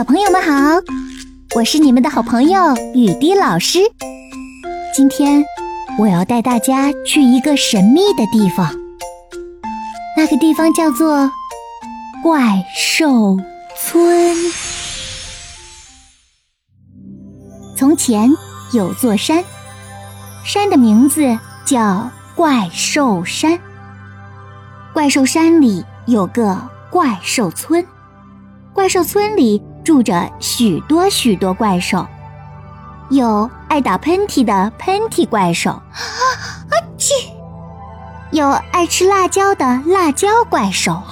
小朋友们好，我是你们的好朋友雨滴老师。今天我要带大家去一个神秘的地方，那个地方叫做怪兽村。从前有座山，山的名字叫怪兽山。怪兽山里有个怪兽村。怪兽村里住着许多许多怪兽，有爱打喷嚏的喷嚏怪兽，啊嚏！有爱吃辣椒的辣椒怪兽，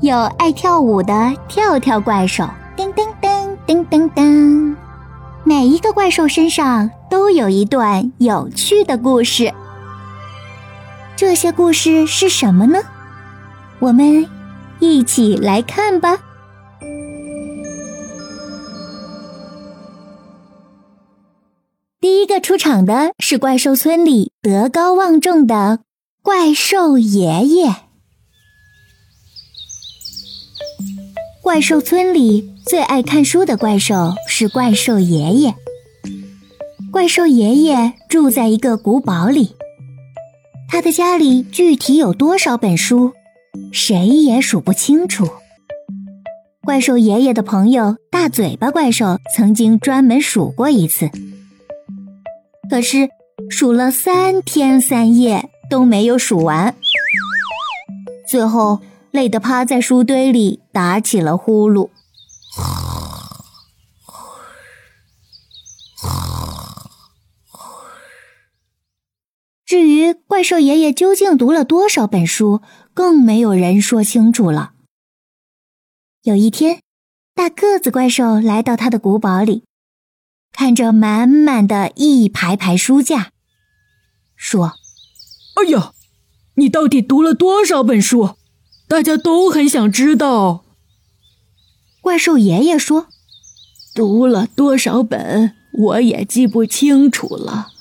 有爱跳舞的跳跳怪兽，叮叮噔叮叮噔。每一个怪兽身上都有一段有趣的故事。这些故事是什么呢？我们。一起来看吧。第一个出场的是怪兽村里德高望重的怪兽爷爷。怪兽村里最爱看书的怪兽是怪兽爷爷。怪兽爷爷住在一个古堡里，他的家里具体有多少本书？谁也数不清楚。怪兽爷爷的朋友大嘴巴怪兽曾经专门数过一次，可是数了三天三夜都没有数完，最后累得趴在书堆里打起了呼噜。至于怪兽爷爷究竟读了多少本书？更没有人说清楚了。有一天，大个子怪兽来到他的古堡里，看着满满的一排排书架，说：“哎呀，你到底读了多少本书？大家都很想知道。”怪兽爷爷说：“读了多少本，我也记不清楚了。”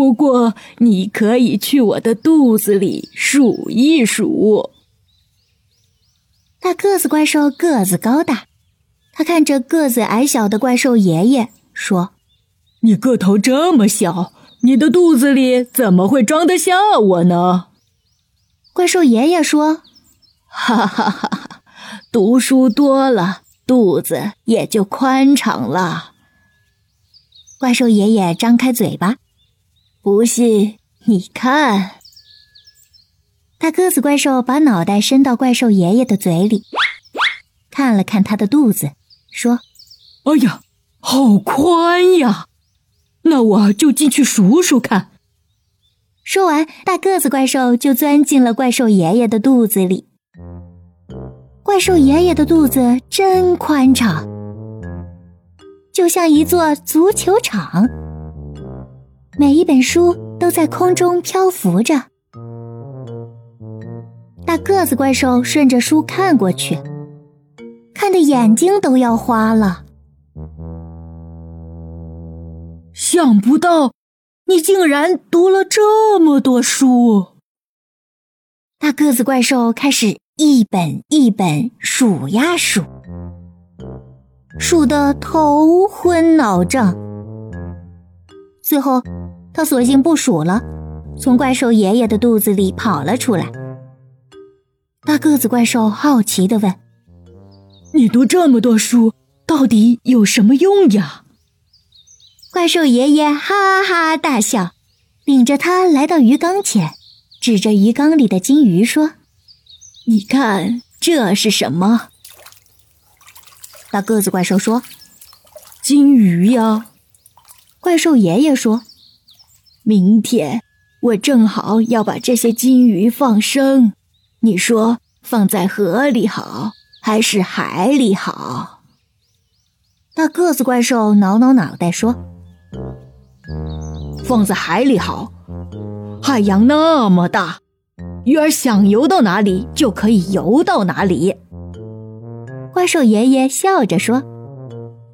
不过，你可以去我的肚子里数一数。大个子怪兽个子高大，他看着个子矮小的怪兽爷爷说：“你个头这么小，你的肚子里怎么会装得下我呢？”怪兽爷爷说：“哈哈哈哈，读书多了，肚子也就宽敞了。”怪兽爷爷张开嘴巴。不信，你看。大个子怪兽把脑袋伸到怪兽爷爷的嘴里，看了看他的肚子，说：“哎呀，好宽呀！那我就进去数数看。”说完，大个子怪兽就钻进了怪兽爷爷的肚子里。怪兽爷爷的肚子真宽敞，就像一座足球场。每一本书都在空中漂浮着，大个子怪兽顺着书看过去，看的眼睛都要花了。想不到，你竟然读了这么多书！大个子怪兽开始一本一本数呀数，数得头昏脑胀，最后。他索性不数了，从怪兽爷爷的肚子里跑了出来。大个子怪兽好奇的问：“你读这么多书，到底有什么用呀？”怪兽爷爷哈哈大笑，领着他来到鱼缸前，指着鱼缸里的金鱼说：“你看这是什么？”大个子怪兽说：“金鱼呀。”怪兽爷爷说。明天我正好要把这些金鱼放生，你说放在河里好还是海里好？大个子怪兽挠挠脑袋说：“放在海里好，海洋那么大，鱼儿想游到哪里就可以游到哪里。”怪兽爷爷笑着说：“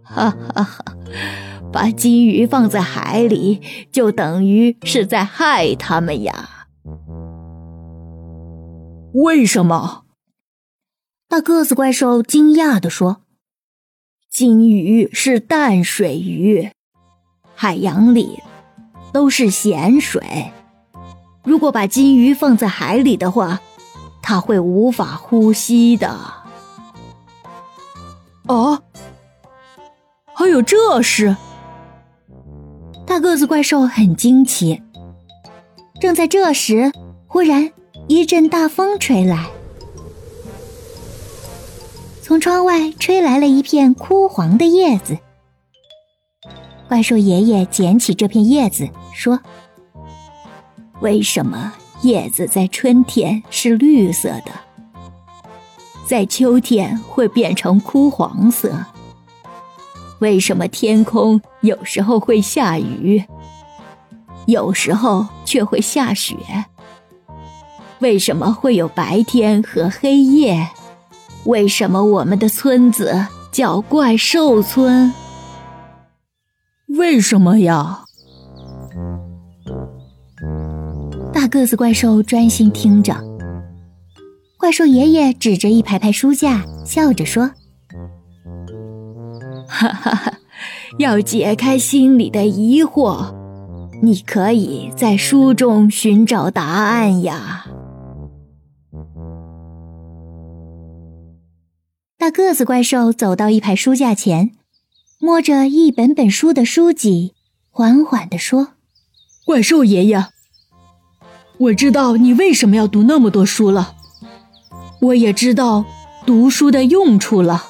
哈哈哈。”把金鱼放在海里，就等于是在害他们呀。为什么？大个子怪兽惊讶地说：“金鱼是淡水鱼，海洋里都是咸水。如果把金鱼放在海里的话，它会无法呼吸的。”哦，还有这事？大个子怪兽很惊奇。正在这时，忽然一阵大风吹来。从窗外吹来了一片枯黄的叶子。怪兽爷爷捡起这片叶子，说：“为什么叶子在春天是绿色的，在秋天会变成枯黄色？为什么天空有时候会下雨，有时候却会下雪？为什么会有白天和黑夜？”为什么我们的村子叫怪兽村？为什么呀？大个子怪兽专心听着。怪兽爷爷指着一排排书架，笑着说：“哈哈哈！要解开心里的疑惑，你可以在书中寻找答案呀。”大个子怪兽走到一排书架前，摸着一本本书的书脊，缓缓地说：“怪兽爷爷，我知道你为什么要读那么多书了，我也知道读书的用处了。